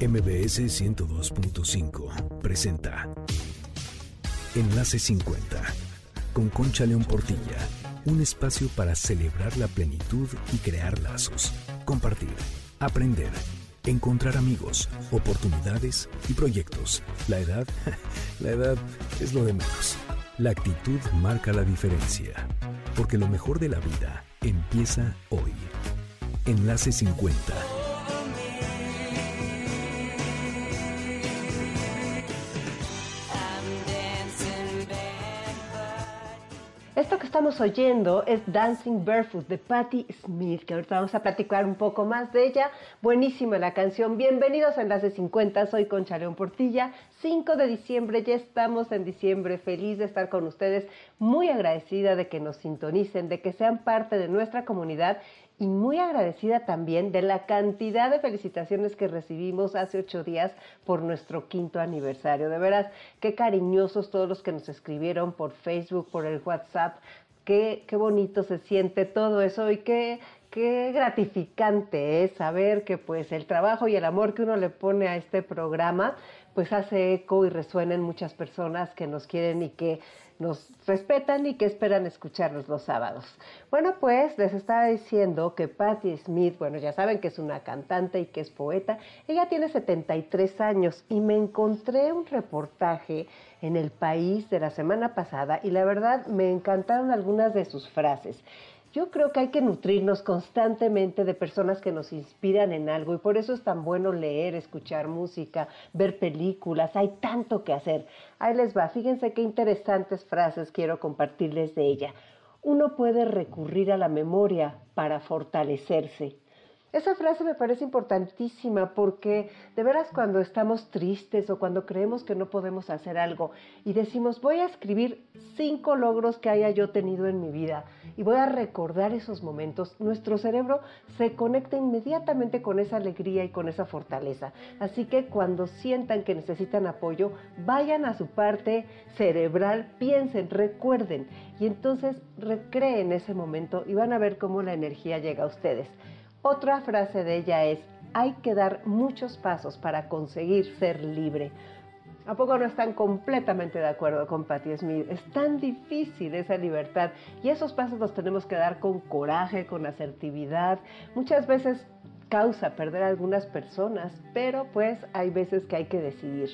MBS 102.5 presenta Enlace 50 con Concha León Portilla. Un espacio para celebrar la plenitud y crear lazos, compartir, aprender, encontrar amigos, oportunidades y proyectos. La edad, la edad es lo de menos. La actitud marca la diferencia, porque lo mejor de la vida empieza hoy. Enlace 50 oyendo es Dancing Barefoot de Patti Smith, que ahorita vamos a platicar un poco más de ella. Buenísima la canción. Bienvenidos a Enlace 50, soy Concha León Portilla. 5 de diciembre, ya estamos en diciembre, feliz de estar con ustedes, muy agradecida de que nos sintonicen, de que sean parte de nuestra comunidad y muy agradecida también de la cantidad de felicitaciones que recibimos hace ocho días por nuestro quinto aniversario. De veras, qué cariñosos todos los que nos escribieron por Facebook, por el WhatsApp. Qué, bonito se siente todo eso y qué, qué gratificante es saber que pues el trabajo y el amor que uno le pone a este programa pues hace eco y resuena en muchas personas que nos quieren y que nos respetan y que esperan escucharnos los sábados. Bueno, pues les estaba diciendo que Patti Smith, bueno, ya saben que es una cantante y que es poeta, ella tiene 73 años y me encontré un reportaje en el país de la semana pasada y la verdad me encantaron algunas de sus frases. Yo creo que hay que nutrirnos constantemente de personas que nos inspiran en algo y por eso es tan bueno leer, escuchar música, ver películas, hay tanto que hacer. Ahí les va, fíjense qué interesantes frases quiero compartirles de ella. Uno puede recurrir a la memoria para fortalecerse. Esa frase me parece importantísima porque de veras cuando estamos tristes o cuando creemos que no podemos hacer algo y decimos voy a escribir cinco logros que haya yo tenido en mi vida y voy a recordar esos momentos, nuestro cerebro se conecta inmediatamente con esa alegría y con esa fortaleza. Así que cuando sientan que necesitan apoyo, vayan a su parte cerebral, piensen, recuerden y entonces recreen ese momento y van a ver cómo la energía llega a ustedes. Otra frase de ella es, hay que dar muchos pasos para conseguir ser libre. ¿A poco no están completamente de acuerdo con Patti Smith? Es tan difícil esa libertad y esos pasos los tenemos que dar con coraje, con asertividad. Muchas veces causa perder a algunas personas, pero pues hay veces que hay que decidir.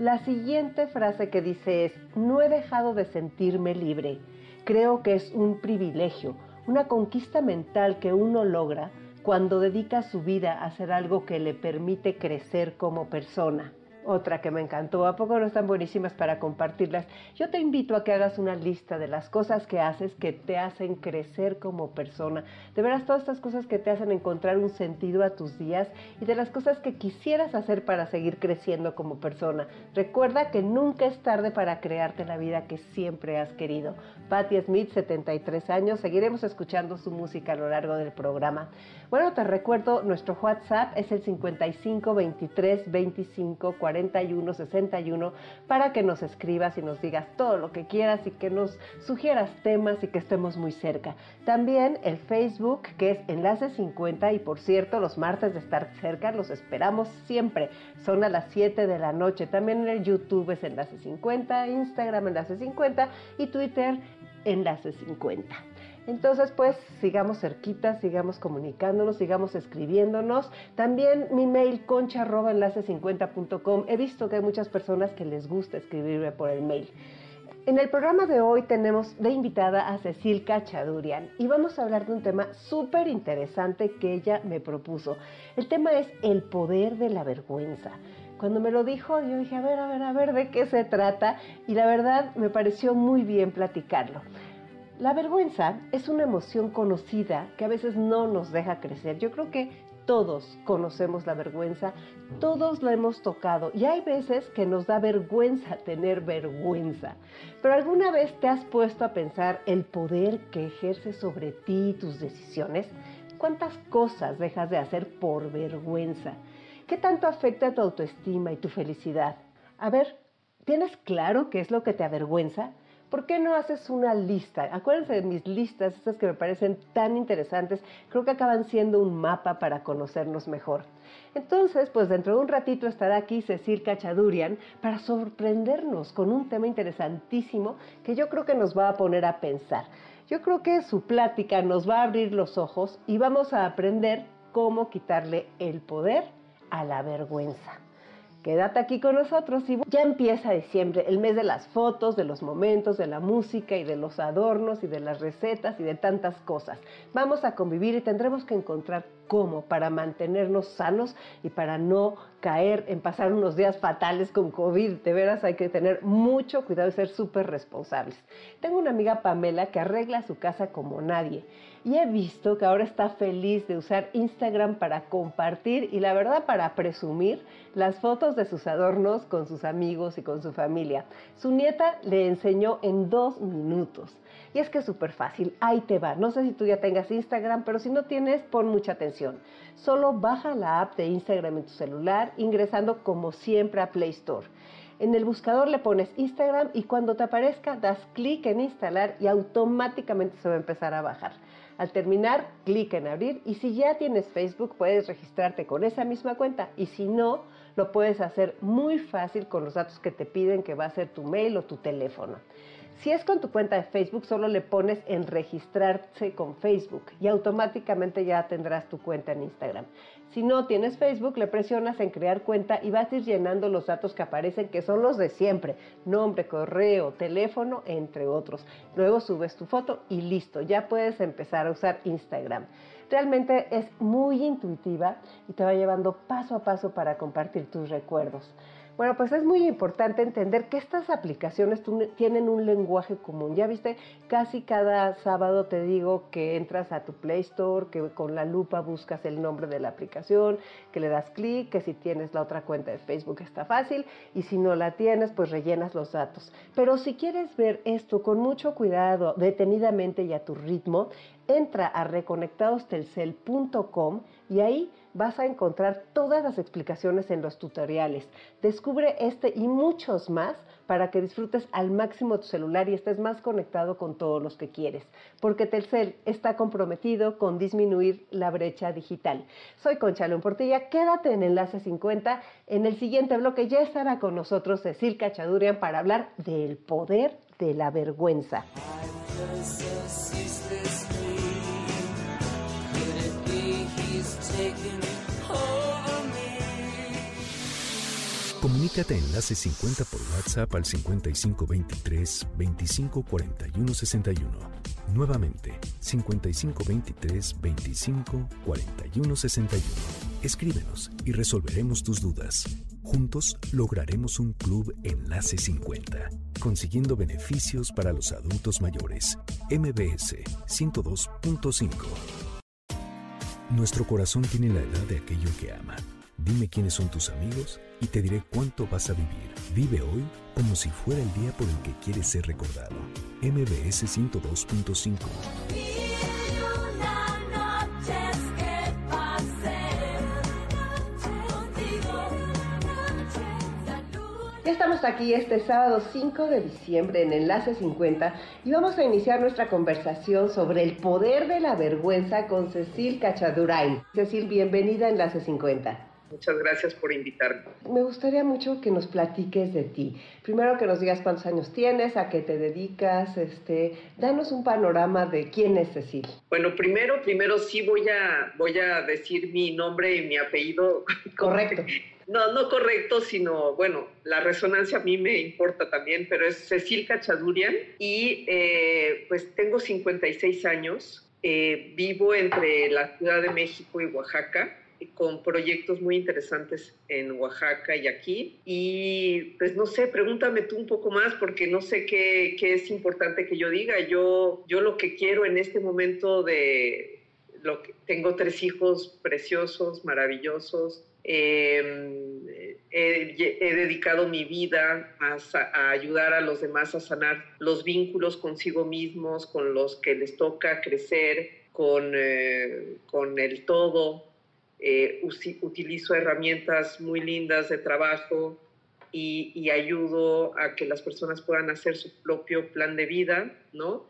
La siguiente frase que dice es, no he dejado de sentirme libre. Creo que es un privilegio, una conquista mental que uno logra cuando dedica su vida a hacer algo que le permite crecer como persona. Otra que me encantó, ¿a poco no están buenísimas para compartirlas? Yo te invito a que hagas una lista de las cosas que haces que te hacen crecer como persona. De veras, todas estas cosas que te hacen encontrar un sentido a tus días y de las cosas que quisieras hacer para seguir creciendo como persona. Recuerda que nunca es tarde para crearte la vida que siempre has querido. Patti Smith, 73 años. Seguiremos escuchando su música a lo largo del programa. Bueno, te recuerdo, nuestro WhatsApp es el 55 23 25 41 61 para que nos escribas y nos digas todo lo que quieras y que nos sugieras temas y que estemos muy cerca. También el Facebook que es Enlace 50 y por cierto los martes de estar cerca los esperamos siempre. Son a las 7 de la noche. También en el YouTube es Enlace 50, Instagram Enlace 50 y Twitter Enlace 50. Entonces, pues sigamos cerquitas, sigamos comunicándonos, sigamos escribiéndonos. También mi mail concha@enlace50.com. He visto que hay muchas personas que les gusta escribirme por el mail. En el programa de hoy tenemos de invitada a Cecil Cachadurian y vamos a hablar de un tema súper interesante que ella me propuso. El tema es el poder de la vergüenza. Cuando me lo dijo, yo dije, a ver, a ver, a ver, ¿de qué se trata? Y la verdad me pareció muy bien platicarlo. La vergüenza es una emoción conocida que a veces no nos deja crecer. Yo creo que todos conocemos la vergüenza, todos la hemos tocado y hay veces que nos da vergüenza tener vergüenza. Pero alguna vez te has puesto a pensar el poder que ejerce sobre ti tus decisiones? ¿Cuántas cosas dejas de hacer por vergüenza? ¿Qué tanto afecta tu autoestima y tu felicidad? A ver, ¿tienes claro qué es lo que te avergüenza? ¿Por qué no haces una lista? Acuérdense de mis listas, estas que me parecen tan interesantes, creo que acaban siendo un mapa para conocernos mejor. Entonces, pues dentro de un ratito estará aquí Cecil Cachadurian para sorprendernos con un tema interesantísimo que yo creo que nos va a poner a pensar. Yo creo que su plática nos va a abrir los ojos y vamos a aprender cómo quitarle el poder a la vergüenza. Quédate aquí con nosotros y ya empieza diciembre, el mes de las fotos, de los momentos, de la música y de los adornos y de las recetas y de tantas cosas. Vamos a convivir y tendremos que encontrar cómo para mantenernos sanos y para no caer en pasar unos días fatales con COVID. De veras hay que tener mucho cuidado y ser súper responsables. Tengo una amiga Pamela que arregla su casa como nadie y he visto que ahora está feliz de usar Instagram para compartir y la verdad para presumir las fotos de sus adornos con sus amigos y con su familia. Su nieta le enseñó en dos minutos. Y es que es súper fácil, ahí te va. No sé si tú ya tengas Instagram, pero si no tienes, pon mucha atención. Solo baja la app de Instagram en tu celular ingresando como siempre a Play Store. En el buscador le pones Instagram y cuando te aparezca das clic en instalar y automáticamente se va a empezar a bajar. Al terminar, clic en abrir y si ya tienes Facebook puedes registrarte con esa misma cuenta y si no, lo puedes hacer muy fácil con los datos que te piden que va a ser tu mail o tu teléfono. Si es con tu cuenta de Facebook, solo le pones en registrarse con Facebook y automáticamente ya tendrás tu cuenta en Instagram. Si no tienes Facebook, le presionas en crear cuenta y vas a ir llenando los datos que aparecen, que son los de siempre, nombre, correo, teléfono, entre otros. Luego subes tu foto y listo, ya puedes empezar a usar Instagram. Realmente es muy intuitiva y te va llevando paso a paso para compartir tus recuerdos. Bueno, pues es muy importante entender que estas aplicaciones tienen un lenguaje común. Ya viste, casi cada sábado te digo que entras a tu Play Store, que con la lupa buscas el nombre de la aplicación, que le das clic, que si tienes la otra cuenta de Facebook está fácil y si no la tienes, pues rellenas los datos. Pero si quieres ver esto con mucho cuidado, detenidamente y a tu ritmo, entra a reconectadostelcel.com y ahí vas a encontrar todas las explicaciones en los tutoriales. Descubre este y muchos más para que disfrutes al máximo tu celular y estés más conectado con todos los que quieres, porque Telcel está comprometido con disminuir la brecha digital. Soy Concha León Portilla, quédate en Enlace 50. En el siguiente bloque ya estará con nosotros Cecil Cachadurian para hablar del poder de la vergüenza. Comunícate Enlace 50 por WhatsApp al 5523 2541 61. Nuevamente, 5523 2541 61. Escríbenos y resolveremos tus dudas. Juntos lograremos un club Enlace 50, consiguiendo beneficios para los adultos mayores. MBS 102.5. Nuestro corazón tiene la edad de aquello que ama. Dime quiénes son tus amigos y te diré cuánto vas a vivir. Vive hoy como si fuera el día por el que quieres ser recordado. MBS 102.5 Ya estamos aquí este sábado 5 de diciembre en Enlace 50 y vamos a iniciar nuestra conversación sobre el poder de la vergüenza con Cecil Cachadurain. Cecil, bienvenida a Enlace 50. Muchas gracias por invitarme. Me gustaría mucho que nos platiques de ti. Primero que nos digas cuántos años tienes, a qué te dedicas, este, danos un panorama de quién es Cecil. Bueno, primero, primero sí voy a, voy a decir mi nombre y mi apellido. Correcto. No, no correcto, sino, bueno, la resonancia a mí me importa también, pero es Cecil Cachadurian y eh, pues tengo 56 años, eh, vivo entre la Ciudad de México y Oaxaca con proyectos muy interesantes en Oaxaca y aquí. Y pues no sé, pregúntame tú un poco más porque no sé qué, qué es importante que yo diga. Yo, yo lo que quiero en este momento de... Lo que, tengo tres hijos preciosos, maravillosos. Em, he, dedicado mi vida a, a, ayudar a los demás a sanar los vínculos consigo mismos, con los que les toca crecer, con, eh, con el todo, eh, utilizo herramientas muy lindas de trabajo y, ayudo a que las personas puedan hacer su propio plan de vida, ¿no?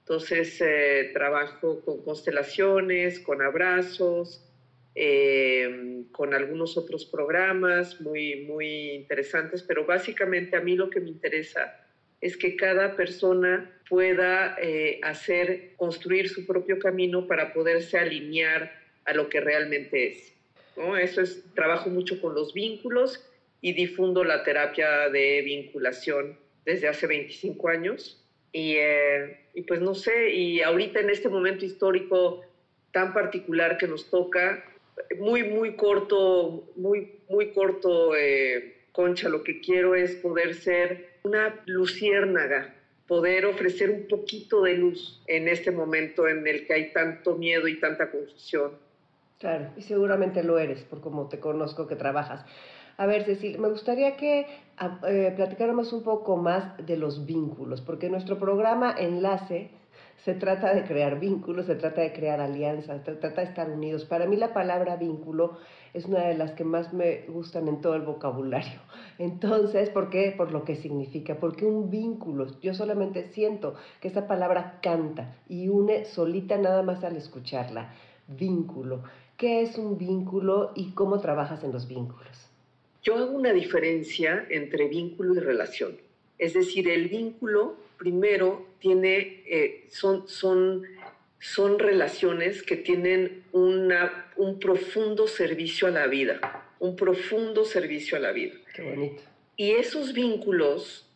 Entonces eh, trabajo con constelaciones, con abrazos, eh, con algunos otros programas muy, muy interesantes, pero básicamente a mí lo que me interesa es que cada persona pueda eh, hacer, construir su propio camino para poderse alinear a lo que realmente es. ¿no? Eso es, trabajo mucho con los vínculos y difundo la terapia de vinculación desde hace 25 años. Y, eh, y, pues no sé, y ahorita en este momento histórico tan particular que nos toca, muy, muy corto, muy, muy corto, eh, Concha, lo que quiero es poder ser una luciérnaga, poder ofrecer un poquito de luz en este momento en el que hay tanto miedo y tanta confusión. Claro, y seguramente lo eres, por como te conozco que trabajas. A ver, Cecil, me gustaría que eh, platicáramos un poco más de los vínculos, porque nuestro programa Enlace se trata de crear vínculos, se trata de crear alianzas, se trata de estar unidos. Para mí la palabra vínculo es una de las que más me gustan en todo el vocabulario. Entonces, ¿por qué? Por lo que significa, porque un vínculo, yo solamente siento que esa palabra canta y une solita nada más al escucharla. Vínculo. ¿Qué es un vínculo y cómo trabajas en los vínculos? Yo hago una diferencia entre vínculo y relación. Es decir, el vínculo primero tiene, eh, son, son, son relaciones que tienen una, un profundo servicio a la vida, un profundo servicio a la vida. Qué bonito. Y esos vínculos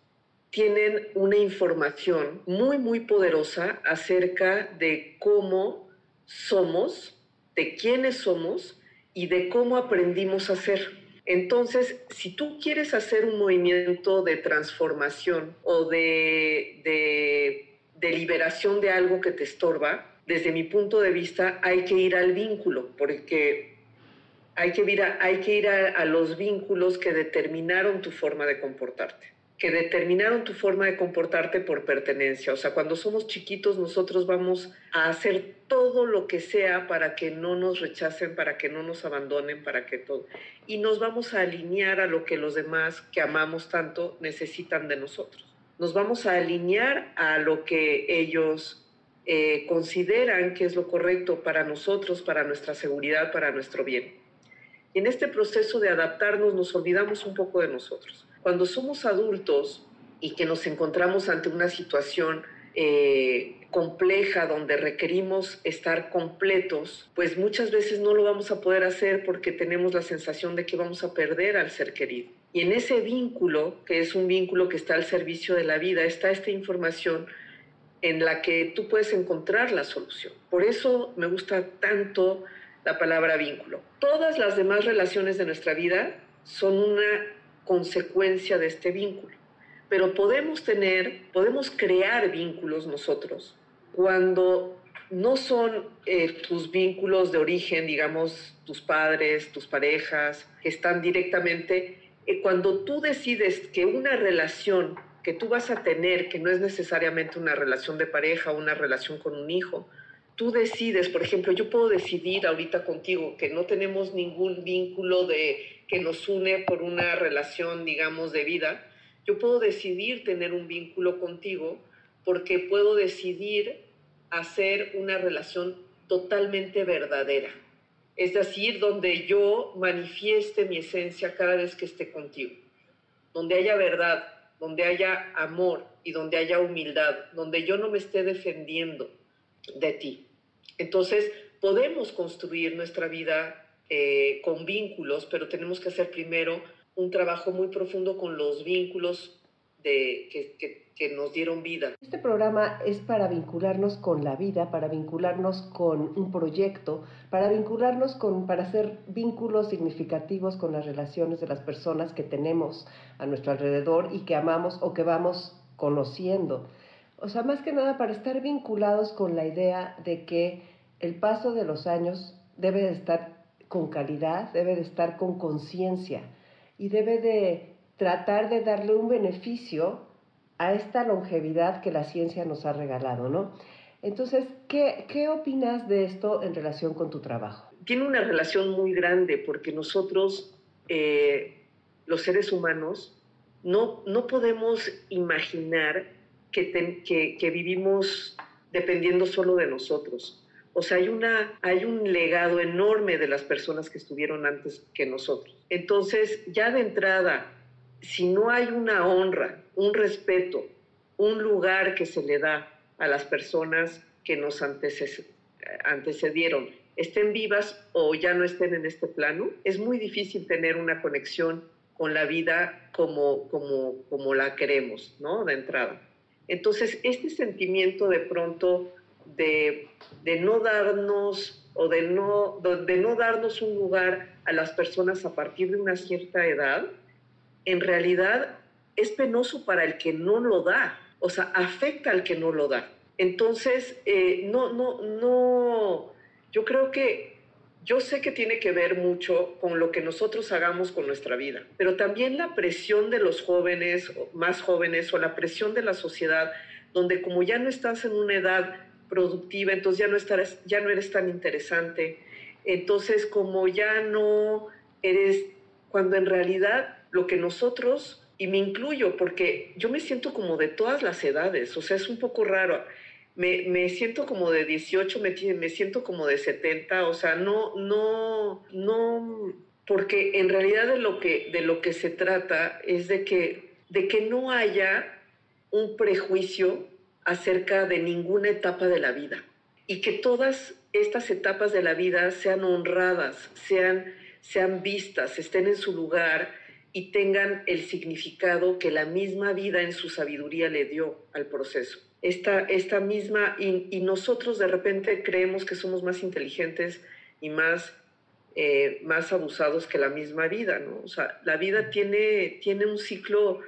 tienen una información muy, muy poderosa acerca de cómo somos, de quiénes somos y de cómo aprendimos a ser. Entonces, si tú quieres hacer un movimiento de transformación o de, liberación de algo que te estorba, desde mi punto de vista hay que ir al vínculo, porque hay que ir a los vínculos que determinaron tu forma de comportarte que determinaron tu forma de comportarte por pertenencia. O sea, cuando somos chiquitos nosotros vamos a hacer todo lo que sea para que no nos rechacen, para que no nos abandonen, para que todo. Y nos vamos a alinear a lo que los demás que amamos tanto necesitan de nosotros. Nos vamos a alinear a lo que ellos eh, consideran que es lo correcto para nosotros, para nuestra seguridad, para nuestro bien. Y en este proceso de adaptarnos nos olvidamos un poco de nosotros cuando somos adultos y que nos encontramos ante una situación eh, compleja donde requerimos estar completos, pues muchas veces no lo vamos a poder hacer porque tenemos la sensación de que vamos a perder al ser querido. Y en ese vínculo, que es un vínculo que está al servicio de la vida, está esta información en la que tú puedes encontrar la solución. Por eso me gusta tanto la palabra vínculo. Todas las demás relaciones de nuestra vida son una consecuencia de este vínculo. Pero podemos tener, podemos crear vínculos nosotros cuando no son eh, tus vínculos de origen, digamos, tus padres, tus parejas, que están directamente, eh, cuando tú decides que una relación que tú vas a tener, que no es necesariamente una relación de pareja o una relación con un hijo, tú decides, por ejemplo, yo puedo decidir ahorita contigo que no tenemos ningún vínculo de que nos une por una relación, digamos, de vida, yo puedo decidir tener un vínculo contigo porque puedo decidir hacer una relación totalmente verdadera. Es decir, donde yo manifieste mi esencia cada vez que esté contigo. Donde haya verdad, donde haya amor y donde haya humildad, donde yo no me esté defendiendo de ti. Entonces, podemos construir nuestra vida eh, con vínculos, pero tenemos que hacer primero un trabajo muy profundo con los vínculos de, que, nos dieron vida. Este programa es para vincularnos con la vida, para vincularnos con un proyecto, para vincularnos con, para hacer vínculos significativos con las relaciones de las personas que tenemos a nuestro alrededor y que amamos o que vamos conociendo. O sea, más que nada para estar vinculados con la idea de que el paso de los años debe de estar con calidad, debe de estar con conciencia y debe de tratar de darle un beneficio a esta longevidad que la ciencia nos ha regalado, ¿no? Entonces, ¿qué, qué opinas de esto en relación con tu trabajo? Tiene una relación muy grande porque nosotros, eh, los seres humanos, no, no podemos imaginar que, que, vivimos dependiendo solo de nosotros. O sea, hay, una, hay un legado enorme de las personas que estuvieron antes que nosotros. Entonces, ya de entrada, si no hay una honra, un respeto, un lugar que se le da a las personas que nos antecedieron, estén vivas o ya no estén en este plano, es muy difícil tener una conexión con la vida como, como, como la queremos, ¿no? De entrada. Entonces, este sentimiento de pronto de, de no darnos o de no, de no darnos un lugar a las personas a partir de una cierta edad, en realidad es penoso para el que no lo da, o sea, afecta al que no lo da. Entonces, eh, no, no, no, yo creo que yo sé que tiene que ver mucho con lo que nosotros hagamos con nuestra vida, pero también la presión de los jóvenes, más jóvenes, o la presión de la sociedad, donde como ya no estás en una edad productiva, entonces ya no, estarás, ya no eres tan interesante, entonces como ya no eres, cuando en realidad lo que nosotros, y me incluyo, porque yo me siento como de todas las edades, o sea, es un poco raro. Me, siento como de 18, me, me siento como de 70, o sea, no, no, no, porque en realidad de lo que, de lo que se trata es de que, de que no haya un prejuicio acerca de ninguna etapa de la vida y que todas estas etapas de la vida sean honradas, sean, sean vistas, estén en su lugar y tengan el significado que la misma vida en su sabiduría le dio al proceso esta, esta misma, y, nosotros de repente creemos que somos más inteligentes y más, eh, más abusados que la misma vida, ¿no? O sea, la vida tiene, tiene un ciclo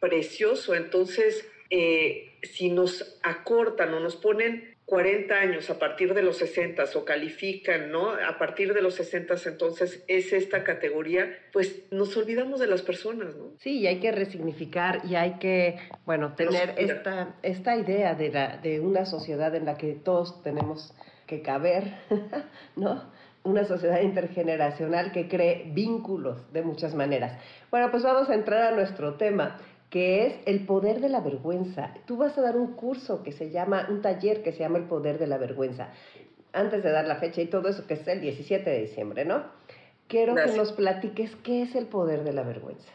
precioso, entonces eh, si nos acortan o nos ponen 40 años a partir de los 60 o califican, ¿no? A partir de los 60 entonces es esta categoría, pues nos olvidamos de las personas, ¿no? Sí, y hay que resignificar y hay que, bueno, tener esta, esta idea de, la, de una sociedad en la que todos tenemos que caber, ¿no? Una sociedad intergeneracional que cree vínculos de muchas maneras. Bueno, pues vamos a entrar a nuestro tema que es el poder de la vergüenza. Tú vas a dar un curso que se llama, un taller que se llama el poder de la vergüenza. Antes de dar la fecha y todo eso, que es el 17 de diciembre, ¿no? Quiero que nos platiques qué es el poder de la vergüenza.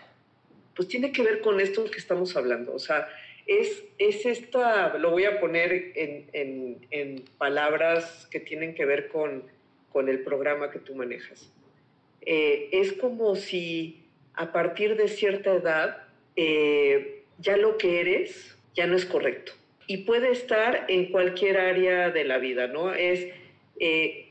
Pues tiene que ver con esto que estamos hablando. O sea, es, es esta, lo voy a poner en, en, palabras que tienen que ver con, con el programa que tú manejas. Eh, es como si a partir de cierta edad eh, ya lo que eres ya no es correcto. Y puede estar en cualquier área de la vida, ¿no? Es, eh,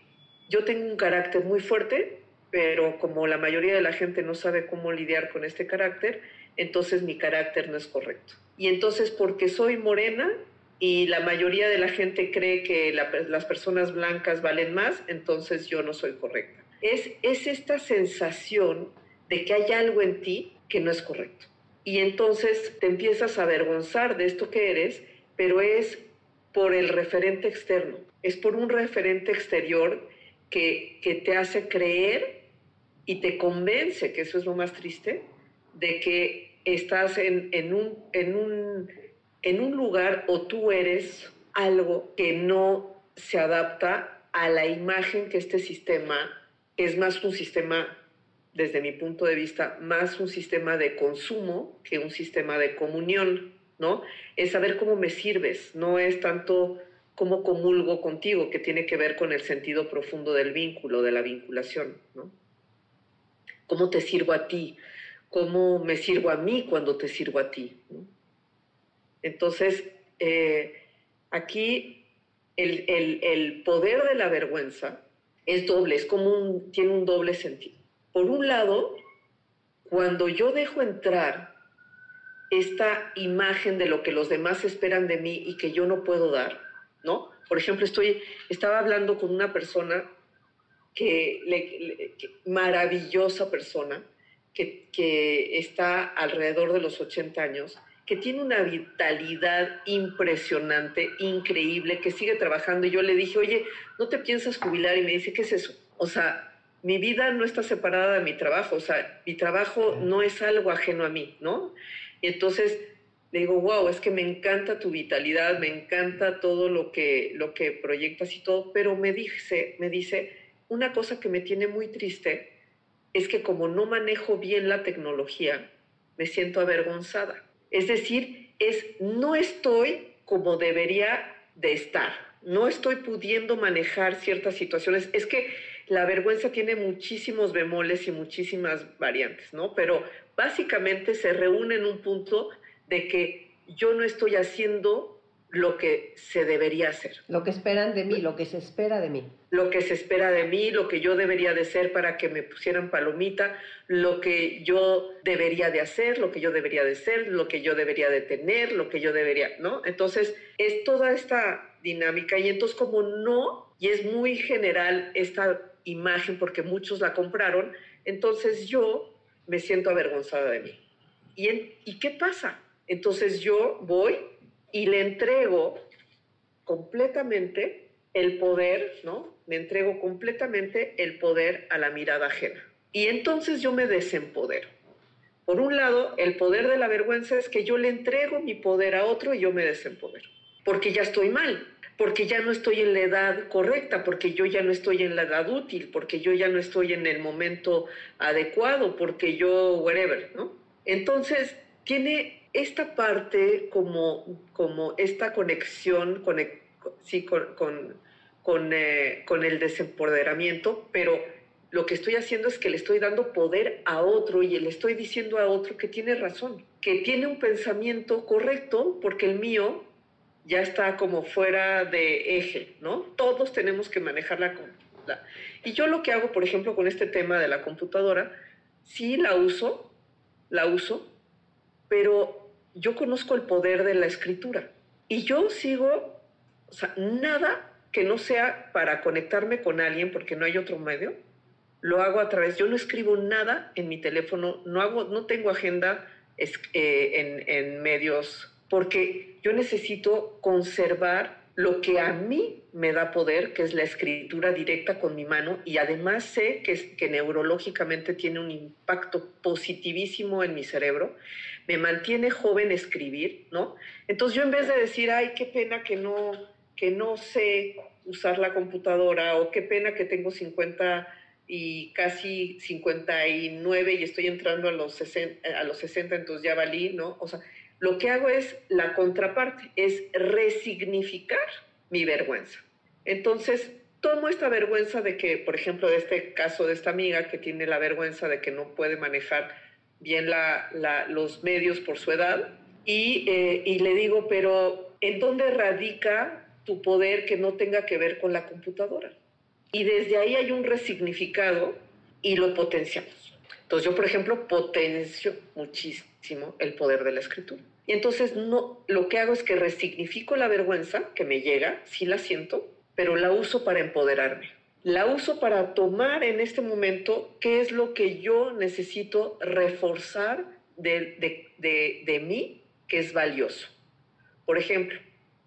yo tengo un carácter muy fuerte, pero como la mayoría de la gente no sabe cómo lidiar con este carácter, entonces mi carácter no es correcto. Y entonces porque soy morena y la mayoría de la gente cree que las personas blancas valen más, entonces yo no soy correcta. Es, es esta sensación de que hay algo en ti que no es correcto y entonces te empiezas a avergonzar de esto que eres, pero es por el referente externo, es por un referente exterior que, que te hace creer y te convence, que eso es lo más triste, de que estás en, en, un, en, un, en un lugar o tú eres algo que no se adapta a la imagen que este sistema, es más un sistema desde mi punto de vista, más un sistema de consumo que un sistema de comunión, ¿no? Es saber cómo me sirves, no es tanto cómo comulgo contigo, que tiene que ver con el sentido profundo del vínculo, de la vinculación, ¿no? ¿Cómo te sirvo a ti? ¿Cómo me sirvo a mí cuando te sirvo a ti? Entonces, eh, aquí el, el, poder de la vergüenza es doble, es como un, tiene un doble sentido por un lado, cuando yo dejo entrar esta imagen de lo que los demás esperan de mí y que yo no puedo dar, ¿no? Por ejemplo, estoy, estaba hablando con una persona que, maravillosa persona, que, que, está alrededor de los 80 años, que tiene una vitalidad impresionante, increíble, que sigue trabajando. Y yo le dije, oye, ¿no te piensas jubilar? Y me dice, ¿qué es eso? O sea, mi vida no está separada de mi trabajo, o sea, mi trabajo no es algo ajeno a mí, ¿no? Y entonces le digo, wow, es que me encanta tu vitalidad, me encanta todo lo que, lo que proyectas y todo, pero me dice, me dice, una cosa que me tiene muy triste es que como no manejo bien la tecnología, me siento avergonzada. Es decir, es no estoy como debería de estar, no estoy pudiendo manejar ciertas situaciones. Es que la vergüenza tiene muchísimos bemoles y muchísimas variantes, ¿no? Pero básicamente se reúne en un punto de que yo no estoy haciendo lo que se debería hacer. Lo que esperan de mí, lo que se espera de mí. Lo que se espera de mí, lo que yo debería de ser para que me pusieran palomita, lo que yo debería de hacer, lo que yo debería de ser, lo que yo debería de tener, lo que yo debería, ¿no? Entonces, es toda esta dinámica y entonces como no, y es muy general esta imagen porque muchos la compraron, entonces yo me siento avergonzada de mí. ¿Y, ¿y qué pasa? Entonces yo voy y le entrego completamente el poder, ¿no? Me entrego completamente el poder a la mirada ajena. Y entonces yo me desempodero. Por un lado, el poder de la vergüenza es que yo le entrego mi poder a otro y yo me desempodero, porque ya estoy mal, porque ya no estoy en la edad correcta, porque yo ya no estoy en la edad útil, porque yo ya no estoy en el momento adecuado, porque yo, whatever, ¿no? Entonces, tiene esta parte como, como esta conexión con, sí, eh, con, el desempoderamiento, pero lo que estoy haciendo es que le estoy dando poder a otro y le estoy diciendo a otro que tiene razón, que tiene un pensamiento correcto porque el mío ya está como fuera de eje, ¿no? Todos tenemos que manejar la. Y yo lo que hago, por ejemplo, con este tema de la computadora, sí la uso, la uso, pero yo conozco el poder de la escritura y yo sigo, o sea, nada que no sea para conectarme con alguien porque no hay otro medio, lo hago a través, yo no escribo nada en mi teléfono, no, hago, no tengo agenda eh, en, en medios porque yo necesito conservar lo que a mí me da poder, que es la escritura directa con mi mano, y además sé que, que neurológicamente tiene un impacto positivísimo en mi cerebro me mantiene joven escribir, ¿no? Entonces yo en vez de decir, ay, qué pena que no, que no sé usar la computadora o qué pena que tengo 50 y casi 59 y estoy entrando a los 60, a los 60 entonces ya valí, ¿no? O sea, lo que hago es la contraparte, es resignificar mi vergüenza. Entonces, tomo esta vergüenza de que, por ejemplo, de este caso de esta amiga que tiene la vergüenza de que no puede manejar bien los medios por su edad, eh, y, le digo, pero ¿en dónde radica tu poder que no tenga que ver con la computadora? Y desde ahí hay un resignificado y lo potenciamos. Entonces yo, por ejemplo, potencio muchísimo el poder de la escritura. Y entonces no, lo que hago es que resignifico la vergüenza que me llega, sí la siento, pero la uso para empoderarme la uso para tomar en este momento qué es lo que yo necesito reforzar de, mí que es valioso. Por ejemplo,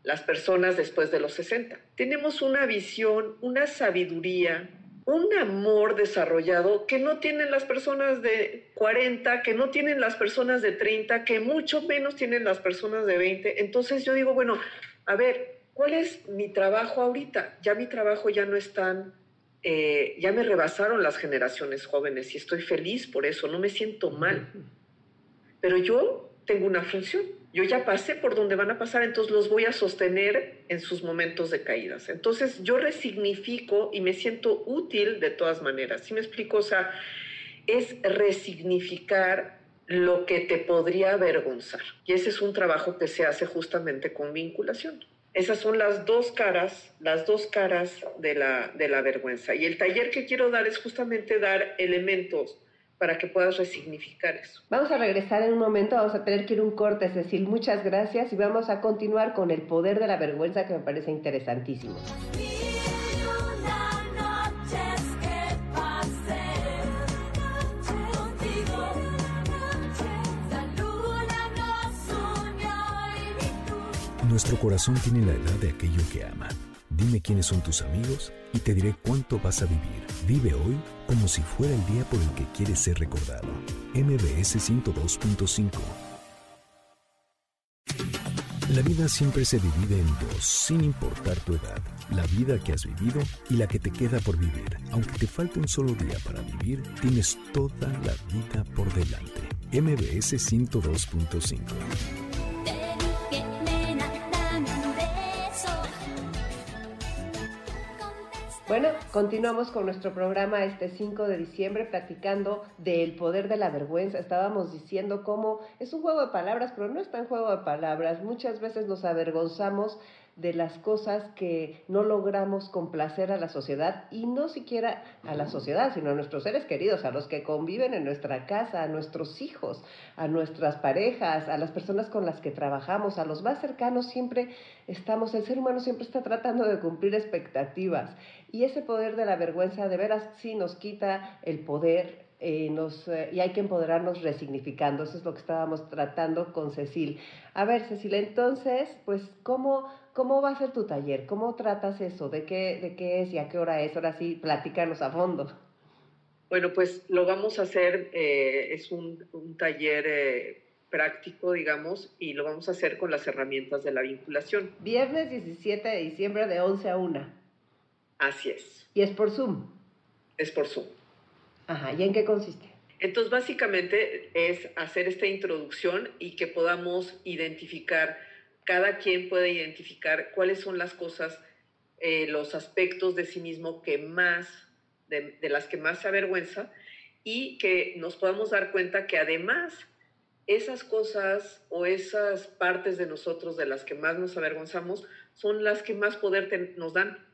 las personas después de los 60. Tenemos una visión, una sabiduría, un amor desarrollado que no tienen las personas de 40, que no tienen las personas de 30, que mucho menos tienen las personas de 20. Entonces yo digo, bueno, a ver, ¿cuál es mi trabajo ahorita? Ya mi trabajo ya no es tan eh, ya me rebasaron las generaciones jóvenes y estoy feliz por eso, no me siento mal. Pero yo tengo una función, yo ya pasé por donde van a pasar, entonces los voy a sostener en sus momentos de caídas. Entonces yo resignifico y me siento útil de todas maneras. ¿Sí me explico? O sea, es resignificar lo que te podría avergonzar. Y ese es un trabajo que se hace justamente con vinculación. Esas son las dos caras, las dos caras de la, de la vergüenza. Y el taller que quiero dar es justamente dar elementos para que puedas resignificar eso. Vamos a regresar en un momento, vamos a tener que ir un corte, Cecil. Muchas gracias y vamos a continuar con el poder de la vergüenza que me parece interesantísimo. Nuestro corazón tiene la edad de aquello que ama. Dime quiénes son tus amigos y te diré cuánto vas a vivir. Vive hoy como si fuera el día por el que quieres ser recordado. MBS 102.5 La vida siempre se divide en dos, sin importar tu edad. La vida que has vivido y la que te queda por vivir. Aunque te falte un solo día para vivir, tienes toda la vida por delante. MBS 102.5 Bueno, continuamos con nuestro programa este 5 de diciembre platicando del poder de la vergüenza. Estábamos diciendo cómo es un juego de palabras, pero no es tan juego de palabras. Muchas veces nos avergonzamos de las cosas que no logramos complacer a la sociedad y no siquiera a la sociedad, sino a nuestros seres queridos, a los que conviven en nuestra casa, a nuestros hijos, a nuestras parejas, a las personas con las que trabajamos, a los más cercanos, siempre estamos, el ser humano siempre está tratando de cumplir expectativas y ese poder de la vergüenza de veras sí nos quita el poder eh, nos, eh, y hay que empoderarnos resignificando. Eso es lo que estábamos tratando con Cecil. A ver, Cecil, entonces, pues, ¿cómo, ¿cómo va a ser tu taller? ¿Cómo tratas eso? ¿De qué, ¿De qué es y a qué hora es? Ahora sí, platícanos a fondo. Bueno, pues lo vamos a hacer, eh, es un, un taller práctico, digamos, y lo vamos a hacer con las herramientas de la vinculación. Viernes 17 de diciembre de 11 a 1. Así es. ¿Y es por Zoom? Es por Zoom. Ajá, ¿y en qué consiste? Entonces, básicamente es hacer esta introducción y que podamos identificar, cada quien puede identificar cuáles son las cosas, eh, los aspectos de sí mismo que más, de, de las que más se avergüenza y que nos podamos dar cuenta que además esas cosas o esas partes de nosotros de las que más nos avergonzamos son las que más poder nos dan,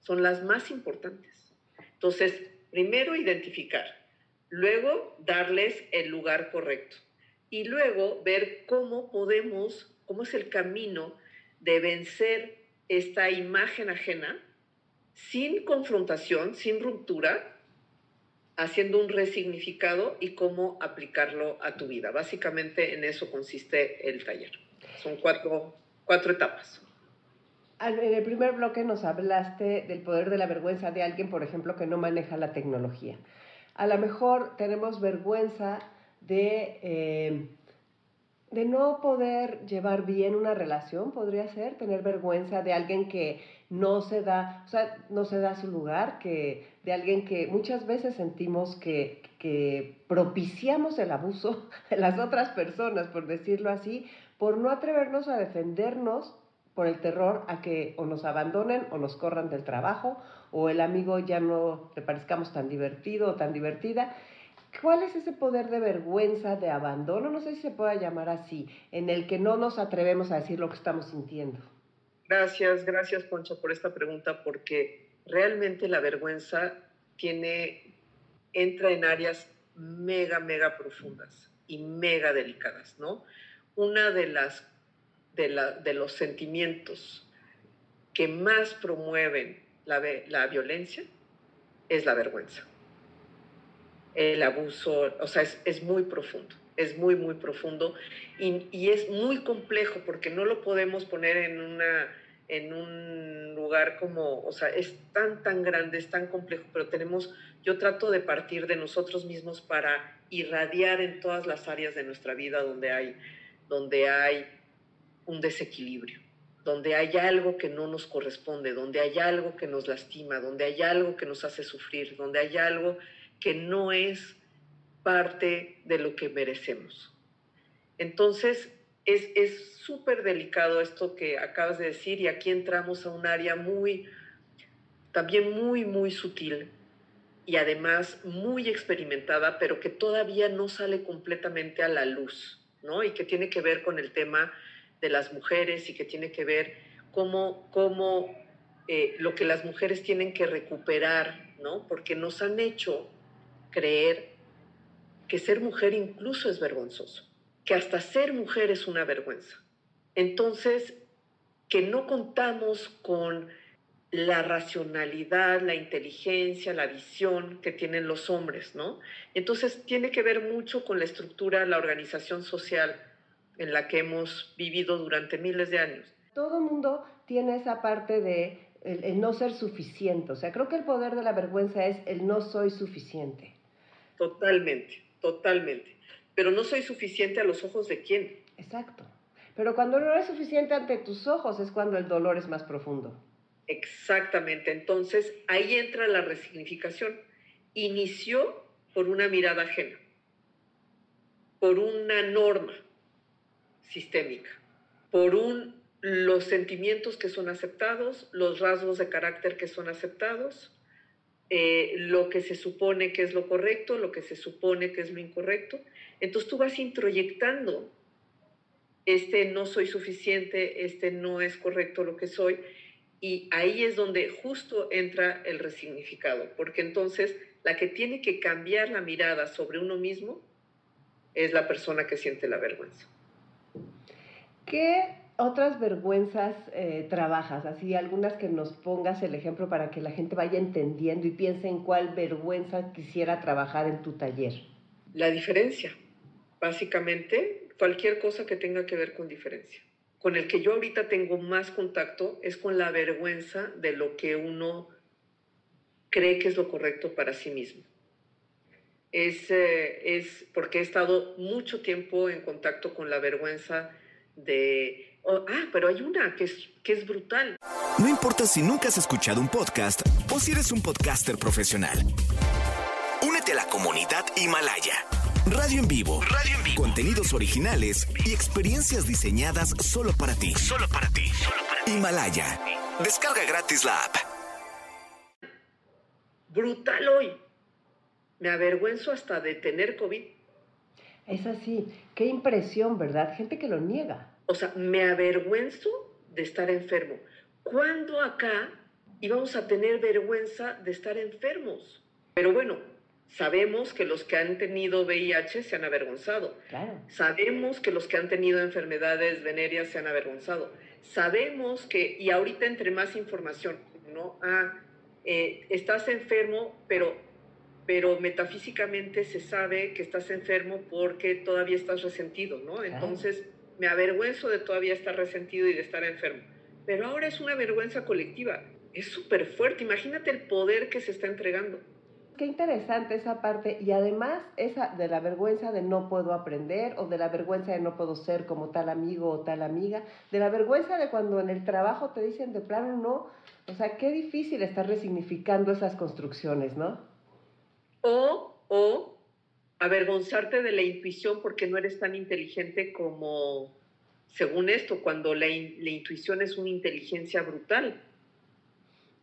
son las más importantes. Entonces, Primero identificar, luego darles el lugar correcto y luego ver cómo podemos, cómo es el camino de vencer esta imagen ajena sin confrontación, sin ruptura, haciendo un resignificado y cómo aplicarlo a tu vida. Básicamente en eso consiste el taller. Son cuatro, cuatro etapas en el primer bloque nos hablaste del poder de la vergüenza de alguien, por ejemplo, que no maneja la tecnología. A lo mejor tenemos vergüenza de, eh, de no poder llevar bien una relación, podría ser, tener vergüenza de alguien que no se da, o sea, no se da su lugar, que de alguien que muchas veces sentimos que, que propiciamos el abuso de las otras personas, por decirlo así, por no atrevernos a defendernos por el terror a que o nos abandonen o nos corran del trabajo o el amigo ya no le parezcamos tan divertido o tan divertida. ¿Cuál es ese poder de vergüenza, de abandono, no sé si se pueda llamar así, en el que no nos atrevemos a decir lo que estamos sintiendo? Gracias, gracias Poncha por esta pregunta, porque realmente la vergüenza tiene, entra en áreas mega, mega profundas y mega delicadas, ¿no? Una de las de, los sentimientos que más promueven la, la violencia es la vergüenza. El abuso, o sea, es, muy profundo, es muy, muy profundo y, y, es muy complejo porque no lo podemos poner en, una, en un lugar como, o sea, es tan, tan grande, es tan complejo, pero tenemos, yo trato de partir de nosotros mismos para irradiar en todas las áreas de nuestra vida donde hay, donde hay un desequilibrio, donde hay algo que no nos corresponde, donde hay algo que nos lastima, donde hay algo que nos hace sufrir, donde hay algo que no es parte de lo que merecemos. Entonces, es súper delicado esto que acabas de decir y aquí entramos a un área muy, también muy, muy sutil y además muy experimentada, pero que todavía no sale completamente a la luz, ¿no? Y que tiene que ver con el tema de las mujeres y que tiene que ver cómo, cómo eh, lo que las mujeres tienen que recuperar, ¿no? Porque nos han hecho creer que ser mujer incluso es vergonzoso, que hasta ser mujer es una vergüenza. Entonces, que no contamos con la racionalidad, la inteligencia, la visión que tienen los hombres, ¿no? Entonces tiene que ver mucho con la estructura, la organización social en la que hemos vivido durante miles de años. Todo mundo tiene esa parte de el, no ser suficiente. O sea, creo que el poder de la vergüenza es el no soy suficiente. Totalmente, totalmente. Pero no soy suficiente a los ojos de quién. Exacto. Pero cuando no es suficiente ante tus ojos es cuando el dolor es más profundo. Exactamente, entonces ahí entra la resignificación. Inició por una mirada ajena, por una norma sistémica, por un, los sentimientos que son aceptados, los rasgos de carácter que son aceptados, eh, lo que se supone que es lo correcto, lo que se supone que es lo incorrecto. Entonces tú vas introyectando, este no soy suficiente, este no es correcto lo que soy, y ahí es donde justo entra el resignificado, porque entonces la que tiene que cambiar la mirada sobre uno mismo es la persona que siente la vergüenza. ¿Qué otras vergüenzas eh, trabajas? Así, algunas que nos pongas el ejemplo para que la gente vaya entendiendo y piense en cuál vergüenza quisiera trabajar en tu taller. La diferencia, básicamente, cualquier cosa que tenga que ver con diferencia con el que yo ahorita tengo más contacto es con la vergüenza de lo que uno cree que es lo correcto para sí mismo. Es, eh, es porque he estado mucho tiempo en contacto con la vergüenza de, ah, pero hay una que es, que es brutal. No importa si nunca has escuchado un podcast o si eres un podcaster profesional. Únete a la comunidad Himalaya. Radio en vivo. Radio en vivo. Contenidos originales y experiencias diseñadas solo para ti. Solo para ti. Solo para ti. Himalaya. Descarga gratis la app. Brutal hoy. Me avergüenzo hasta de tener COVID. Es así. Qué impresión, ¿verdad? Gente que lo niega. O sea, me avergüenzo de estar enfermo. ¿Cuándo acá íbamos a tener vergüenza de estar enfermos? Pero bueno, Sabemos que los que han tenido VIH se han avergonzado. Sabemos que los que han tenido enfermedades venéreas se han avergonzado. Sabemos que, y ahorita entre más información, ¿no? Ah, eh, estás enfermo, pero, pero metafísicamente se sabe que estás enfermo porque todavía estás resentido, ¿no? Entonces, me avergüenzo de todavía estar resentido y de estar enfermo. Pero ahora es una vergüenza colectiva. Es súper fuerte. Imagínate el poder que se está entregando qué interesante esa parte y además esa de la vergüenza de no puedo aprender o de la vergüenza de no puedo ser como tal amigo o tal amiga, de la vergüenza de cuando en el trabajo te dicen de plano no, o sea, qué difícil estar resignificando esas construcciones, ¿no? O, o avergonzarte de la intuición porque no eres tan inteligente como, según esto, cuando la, la intuición es una inteligencia brutal.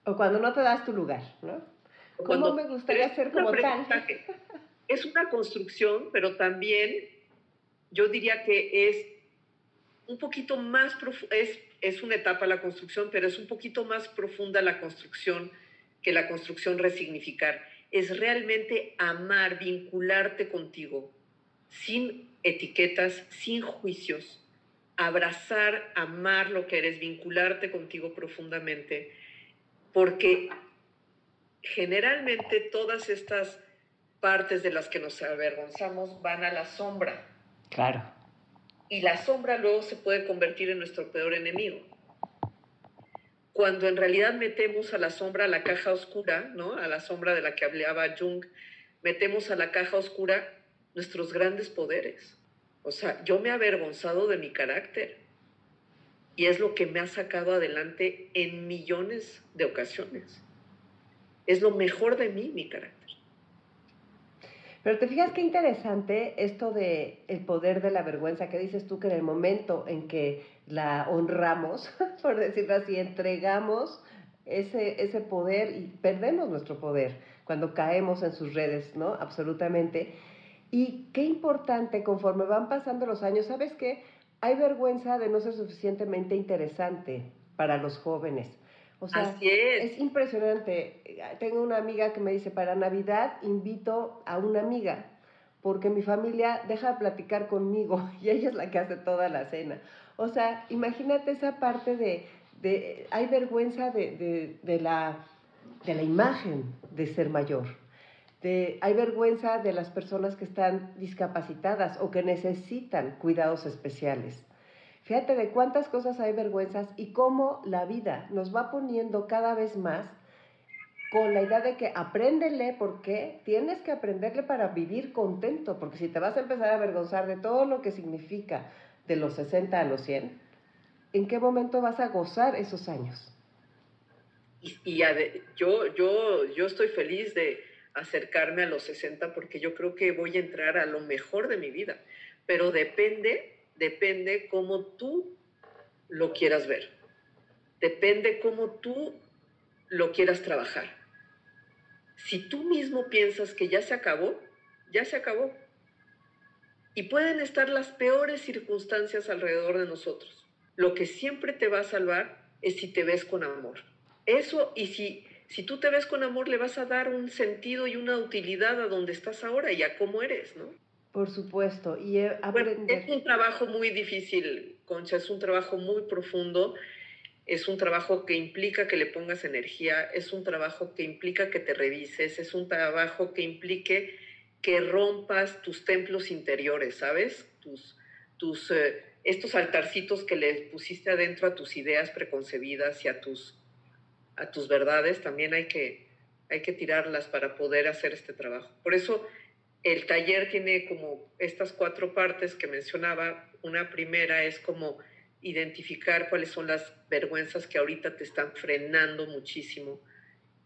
O cuando no te das tu lugar, ¿no? ¿Cómo me gustaría ser como tal? Es una construcción, pero también yo diría que es un poquito más es, es una etapa la construcción, pero es un poquito más profunda la construcción que la construcción resignificar. Es realmente amar, vincularte contigo, sin etiquetas, sin juicios, abrazar, amar lo que eres, vincularte contigo profundamente, porque generalmente todas estas partes de las que nos avergonzamos van a la sombra. Claro. Y la sombra luego se puede convertir en nuestro peor enemigo. Cuando en realidad metemos a la sombra la caja oscura, ¿no? A la sombra de la que hablaba Jung, metemos a la caja oscura nuestros grandes poderes. O sea, yo me he avergonzado de mi carácter y es lo que me ha sacado adelante en millones de ocasiones es lo mejor de mí, mi carácter. Pero te fijas qué interesante esto de el poder de la vergüenza, que dices tú que en el momento en que la honramos, por decirlo así, entregamos ese, ese poder y perdemos nuestro poder cuando caemos en sus redes, ¿no? Absolutamente. Y qué importante, conforme van pasando los años, ¿sabes qué? Hay vergüenza de no ser suficientemente interesante para los jóvenes o sea, es. impresionante. Tengo una amiga que me dice, para Navidad invito a una amiga, porque mi familia deja de platicar conmigo y ella es la que hace toda la cena. O sea, imagínate esa parte de, de hay vergüenza de, de, la, de la imagen de ser mayor. De, hay vergüenza de las personas que están discapacitadas o que necesitan cuidados especiales. Fíjate de cuántas cosas hay vergüenzas y cómo la vida nos va poniendo cada vez más con la idea de que apréndele porque tienes que aprenderle para vivir contento, porque si te vas a empezar a avergonzar de todo lo que significa de los 60 a los 100, ¿en qué momento vas a gozar esos años? Y, yo, yo, yo estoy feliz de acercarme a los 60 porque yo creo que voy a entrar a lo mejor de mi vida, pero depende, depende cómo tú lo quieras ver, depende cómo tú lo quieras trabajar. Si tú mismo piensas que ya se acabó, ya se acabó. Y pueden estar las peores circunstancias alrededor de nosotros. Lo que siempre te va a salvar es si te ves con amor. Eso, y si, si tú te ves con amor, le vas a dar un sentido y una utilidad a donde estás ahora y a cómo eres, ¿no? Por supuesto. Y es un trabajo muy difícil, Concha, es un trabajo muy profundo, es un trabajo que implica que le pongas energía, es un trabajo que implica que te revises, es un trabajo que implique que rompas tus templos interiores, ¿sabes? Tus, tus, eh, estos altarcitos que le pusiste adentro a tus ideas preconcebidas y a tus a tus verdades, también hay que, hay que tirarlas para poder hacer este trabajo. Por eso el taller tiene como estas cuatro partes que mencionaba. Una primera es como identificar cuáles son las vergüenzas que ahorita te están frenando muchísimo,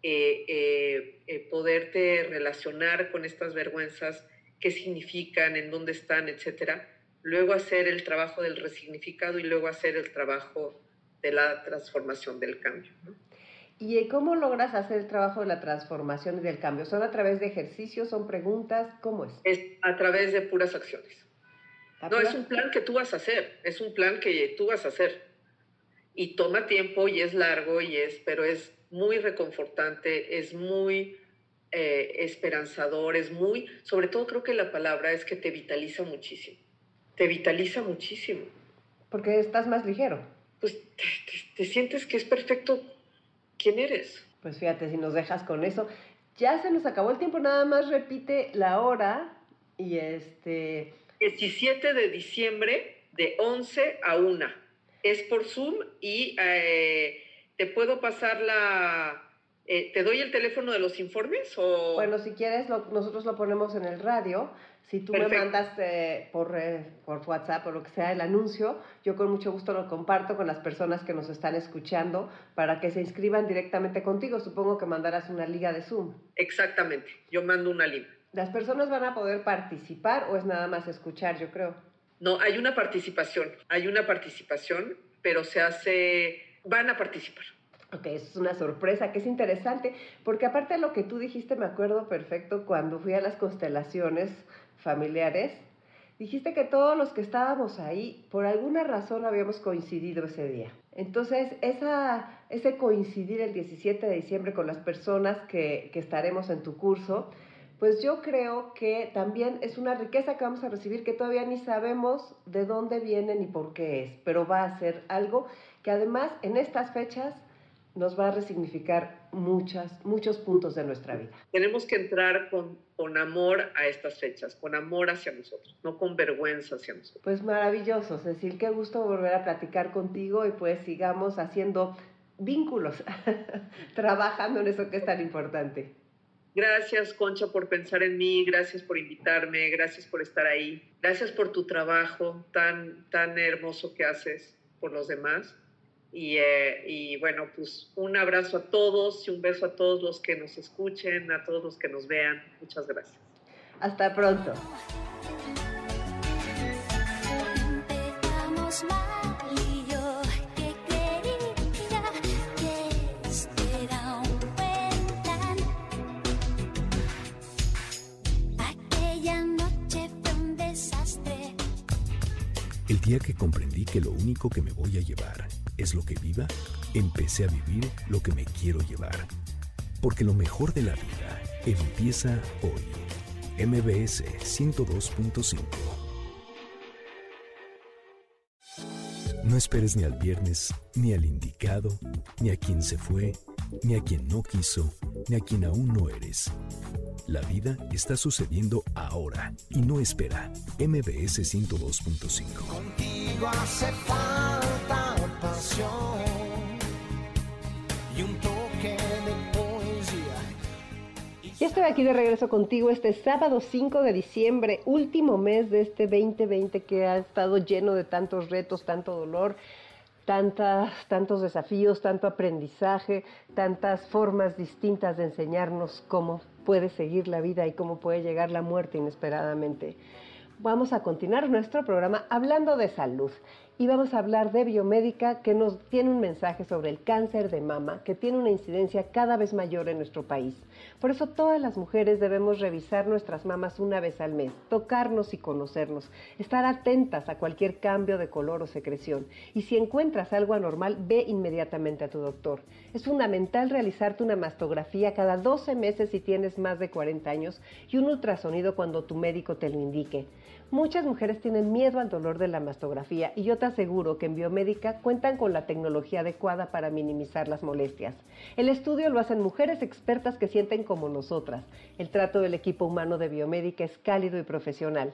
eh, eh, eh, poderte relacionar con estas vergüenzas, qué significan, en dónde están, etcétera. Luego hacer el trabajo del resignificado y luego hacer el trabajo de la transformación del cambio. ¿Y cómo logras hacer el trabajo de la transformación y del cambio? ¿Son a través de ejercicios, son preguntas? ¿Cómo es? Es a través de puras acciones. No, es un plan que tú vas a hacer, es un plan que tú vas a hacer. Y toma tiempo y es largo, y es, pero es muy reconfortante, es muy eh, esperanzador, es muy, sobre todo creo que la palabra es que te vitaliza muchísimo. Te vitaliza muchísimo. Porque estás más ligero. Pues te sientes que es perfecto quién eres. Pues fíjate, si nos dejas con eso. Ya se nos acabó el tiempo, nada más repite la hora y este... 17 de diciembre de 11 a 1. Es por Zoom y eh, te puedo pasar la... Eh, ¿Te doy el teléfono de los informes? O... Bueno, si quieres, nosotros lo ponemos en el radio si tú me mandas eh, por, eh, por WhatsApp o lo que sea el anuncio, yo con mucho gusto lo comparto con las personas que nos están escuchando para que se inscriban directamente contigo. Supongo que mandarás una liga de Zoom. Exactamente, yo mando una liga. ¿Las personas van a poder participar o es nada más escuchar, yo creo? No, hay una participación, hay una participación, pero se hace, van a participar. Ok, eso es una sorpresa que es interesante, porque aparte de lo que tú dijiste, me acuerdo perfecto cuando fui a las constelaciones familiares, dijiste que todos los que estábamos ahí, por alguna razón habíamos coincidido ese día. Entonces, esa, ese coincidir el 17 de diciembre con las personas que, que estaremos en tu curso, pues yo creo que también es una riqueza que vamos a recibir que todavía ni sabemos de dónde viene ni por qué es, pero va a ser algo que además en estas fechas nos va a resignificar muchas, muchos puntos de nuestra vida. Tenemos que entrar con, con amor a estas fechas, con amor hacia nosotros, no con vergüenza hacia nosotros. Pues maravilloso, Cecil, qué gusto volver a platicar contigo y pues sigamos haciendo vínculos, trabajando en eso que es tan importante. Gracias, Concha, por pensar en mí, gracias por invitarme, gracias por estar ahí, gracias por tu trabajo tan, tan hermoso que haces por los demás. Eh, y, bueno, pues un abrazo a todos y un beso a todos los que nos escuchen, a todos los que nos vean. Muchas gracias. Hasta pronto. El día que comprendí que lo único que me voy a llevar es lo que viva, empecé a vivir lo que me quiero llevar. Porque lo mejor de la vida empieza hoy. MBS 102.5 No esperes ni al viernes, ni al indicado, ni a quien se fue, ni a quien no quiso, ni a quien aún no eres. La vida está sucediendo ahora y no espera. MBS 102.5. Contigo hace falta y un toque de poesía. Ya estoy aquí de regreso contigo este sábado 5 de diciembre, último mes de este 2020 que ha estado lleno de tantos retos, tanto dolor, tantas, tantos desafíos, tanto aprendizaje, tantas formas distintas de enseñarnos cómo puede seguir la vida y cómo puede llegar la muerte inesperadamente. Vamos a continuar nuestro programa hablando de salud y vamos a hablar de biomédica que nos tiene un mensaje sobre el cáncer de mama que tiene una incidencia cada vez mayor en nuestro país. Por eso todas las mujeres debemos revisar nuestras mamas una vez al mes, tocarnos y conocernos, estar atentas a cualquier cambio de color o secreción y si encuentras algo anormal, ve inmediatamente a tu doctor. Es fundamental realizarte una mastografía cada 12 meses si tienes más de 40 años y un ultrasonido cuando tu médico te lo indique. Muchas mujeres tienen miedo al dolor de la mastografía y yo te aseguro que en Biomédica cuentan con la tecnología adecuada para minimizar las molestias. El estudio lo hacen mujeres expertas que sienten como nosotras. El trato del equipo humano de Biomédica es cálido y profesional.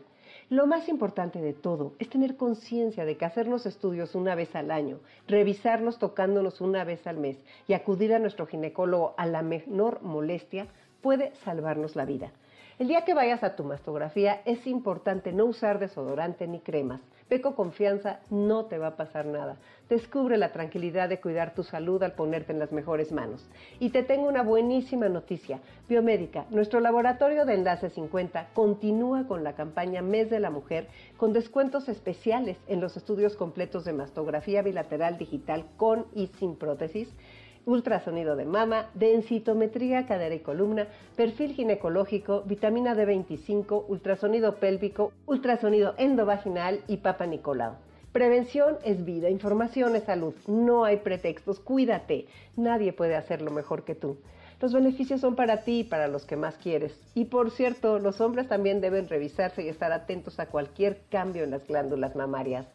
Lo más importante de todo es tener conciencia de que hacernos estudios una vez al año, revisarnos tocándonos una vez al mes y acudir a nuestro ginecólogo a la menor molestia puede salvarnos la vida. El día que vayas a tu mastografía es importante no usar desodorante ni cremas. Ve con confianza, no te va a pasar nada. Descubre la tranquilidad de cuidar tu salud al ponerte en las mejores manos. Y te tengo una buenísima noticia. Biomédica, nuestro laboratorio de Enlace 50 continúa con la campaña Mes de la Mujer con descuentos especiales en los estudios completos de mastografía bilateral digital con y sin prótesis ultrasonido de mama, densitometría cadera y columna, perfil ginecológico, vitamina D25, ultrasonido pélvico, ultrasonido endovaginal y papa Nicolau. Prevención es vida, información es salud, no hay pretextos, cuídate, nadie puede hacerlo mejor que tú. Los beneficios son para ti y para los que más quieres. Y por cierto, los hombres también deben revisarse y estar atentos a cualquier cambio en las glándulas mamarias.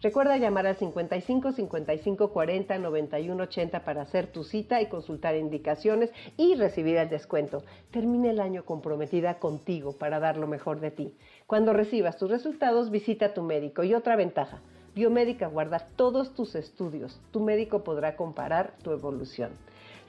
Recuerda llamar al 55 55 40 91 80 para hacer tu cita y consultar indicaciones y recibir el descuento. Termina el año comprometida contigo para dar lo mejor de ti. Cuando recibas tus resultados, visita a tu médico. Y otra ventaja, Biomédica guarda todos tus estudios. Tu médico podrá comparar tu evolución.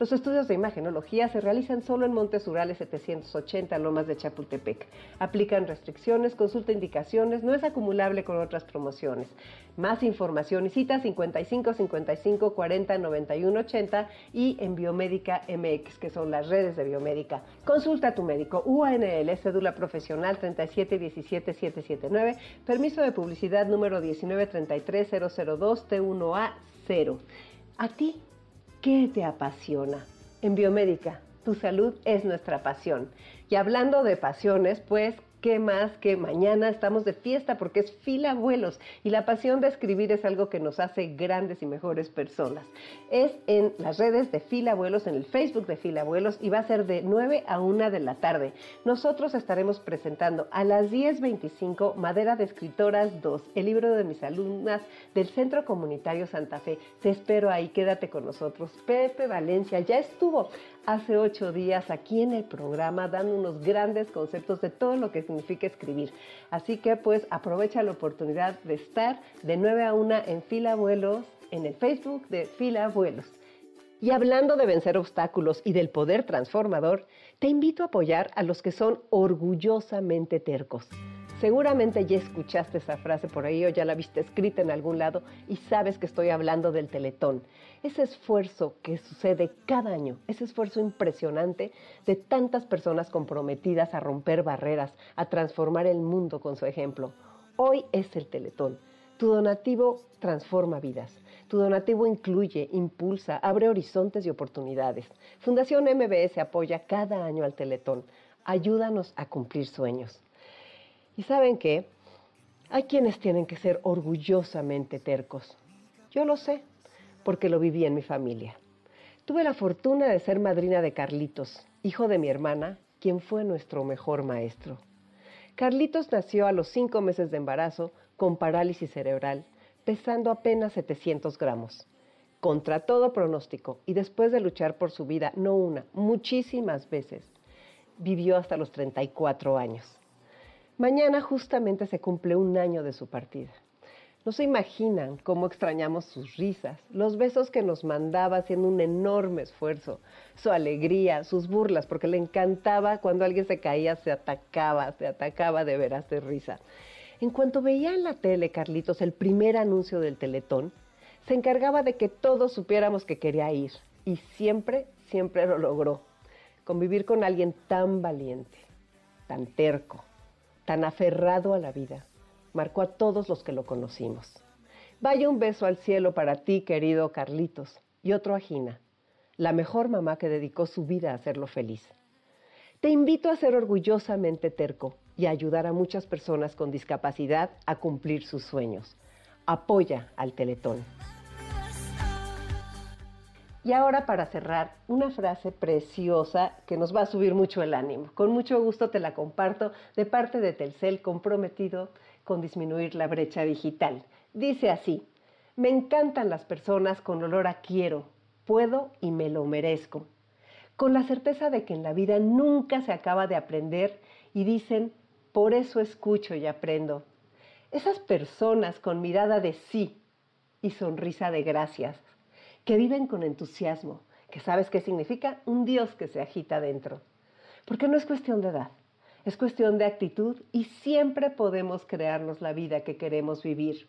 Los estudios de imagenología se realizan solo en Montes Urales 780, Lomas de Chapultepec. Aplican restricciones, consulta indicaciones, no es acumulable con otras promociones. Más información y cita 55 55 40 91 80 y en Biomédica MX, que son las redes de Biomédica. Consulta a tu médico. UANL, cédula profesional 3717779, permiso de publicidad número 1933002 T1A0. A ti ¿Qué te apasiona? En Biomédica, tu salud es nuestra pasión. Y hablando de pasiones, pues qué más que mañana estamos de fiesta porque es fila vuelos y la pasión de escribir es algo que nos hace grandes y mejores personas. Es en las redes de fila vuelos, en el Facebook de fila vuelos y va a ser de 9 a 1 de la tarde. Nosotros estaremos presentando a las 10.25 Madera de Escritoras 2, el libro de mis alumnas del Centro Comunitario Santa Fe. Te espero ahí, quédate con nosotros. Pepe Valencia ya estuvo hace ocho días aquí en el programa dando unos grandes conceptos de todo lo que significa escribir. Así que pues aprovecha la oportunidad de estar de 9 a 1 en Fila Vuelos, en el Facebook de Fila Vuelos. Y hablando de vencer obstáculos y del poder transformador, te invito a apoyar a los que son orgullosamente tercos. Seguramente ya escuchaste esa frase por ahí o ya la viste escrita en algún lado y sabes que estoy hablando del teletón. Ese esfuerzo que sucede cada año, ese esfuerzo impresionante de tantas personas comprometidas a romper barreras, a transformar el mundo con su ejemplo. Hoy es el teletón. Tu donativo transforma vidas. Tu donativo incluye, impulsa, abre horizontes y oportunidades. Fundación MBS apoya cada año al Teletón. Ayúdanos a cumplir sueños. ¿Y saben qué? Hay quienes tienen que ser orgullosamente tercos. Yo lo sé, porque lo viví en mi familia. Tuve la fortuna de ser madrina de Carlitos, hijo de mi hermana, quien fue nuestro mejor maestro. Carlitos nació a los cinco meses de embarazo con parálisis cerebral, pesando apenas 700 gramos. Contra todo pronóstico y después de luchar por su vida, no una, muchísimas veces, vivió hasta los 34 años. Mañana justamente se cumple un año de su partida. No se imaginan cómo extrañamos sus risas, los besos que nos mandaba haciendo un enorme esfuerzo, su alegría, sus burlas, porque le encantaba cuando alguien se caía, se atacaba, se atacaba de veras de risa. En cuanto veía en la tele, Carlitos, el primer anuncio del Teletón, se encargaba de que todos supiéramos que quería ir. Y siempre, siempre lo logró. Convivir con alguien tan valiente, tan terco, tan aferrado a la vida marcó a todos los que lo conocimos. Vaya un beso al cielo para ti, querido Carlitos, y otro a Gina, la mejor mamá que dedicó su vida a hacerlo feliz. Te invito a ser orgullosamente terco y a ayudar a muchas personas con discapacidad a cumplir sus sueños. Apoya al Teletón. Y ahora para cerrar, una frase preciosa que nos va a subir mucho el ánimo. Con mucho gusto te la comparto de parte de Telcel comprometido con disminuir la brecha digital. Dice así, me encantan las personas con olor a quiero, puedo y me lo merezco. Con la certeza de que en la vida nunca se acaba de aprender y dicen, por eso escucho y aprendo. Esas personas con mirada de sí y sonrisa de gracias, que viven con entusiasmo, que sabes qué significa un Dios que se agita dentro. Porque no es cuestión de edad, es cuestión de actitud y siempre podemos crearnos la vida que queremos vivir.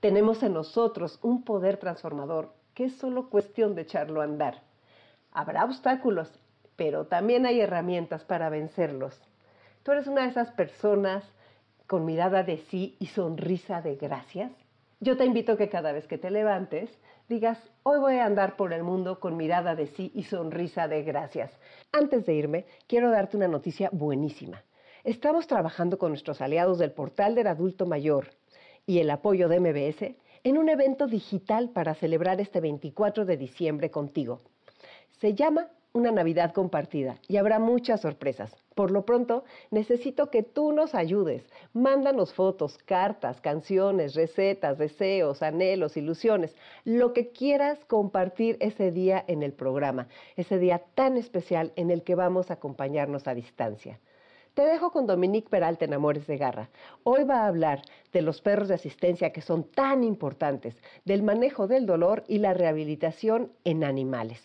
Tenemos en nosotros un poder transformador que es solo cuestión de echarlo a andar. Habrá obstáculos, pero también hay herramientas para vencerlos. Tú eres una de esas personas con mirada de sí y sonrisa de gracias. Yo te invito que cada vez que te levantes digas, hoy voy a andar por el mundo con mirada de sí y sonrisa de gracias. Antes de irme, quiero darte una noticia buenísima. Estamos trabajando con nuestros aliados del portal del adulto mayor y el apoyo de MBS en un evento digital para celebrar este 24 de diciembre contigo. Se llama Una Navidad Compartida y habrá muchas sorpresas. Por lo pronto, necesito que tú nos ayudes. Mándanos fotos, cartas, canciones, recetas, deseos, anhelos, ilusiones, lo que quieras compartir ese día en el programa, ese día tan especial en el que vamos a acompañarnos a distancia. Te dejo con Dominique Peralta en Amores de Garra. Hoy va a hablar de los perros de asistencia que son tan importantes, del manejo del dolor y la rehabilitación en animales.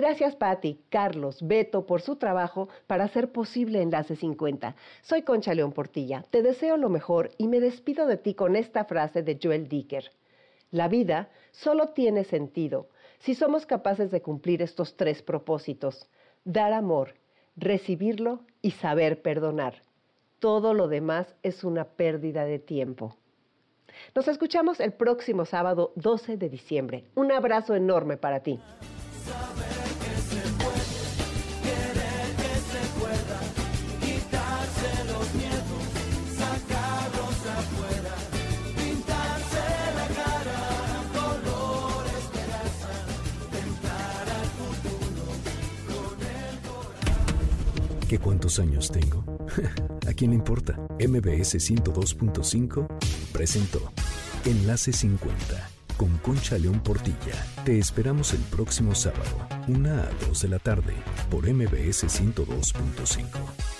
Gracias Patti, Carlos, Beto por su trabajo para hacer posible Enlace 50. Soy Concha León Portilla. Te deseo lo mejor y me despido de ti con esta frase de Joel Dicker. La vida solo tiene sentido si somos capaces de cumplir estos tres propósitos. Dar amor, recibirlo y saber perdonar. Todo lo demás es una pérdida de tiempo. Nos escuchamos el próximo sábado 12 de diciembre. Un abrazo enorme para ti. ¿Qué cuántos años tengo? ¿A quién le importa? MBS 102.5 presentó Enlace 50 con Concha León Portilla. Te esperamos el próximo sábado, 1 a 2 de la tarde, por MBS 102.5.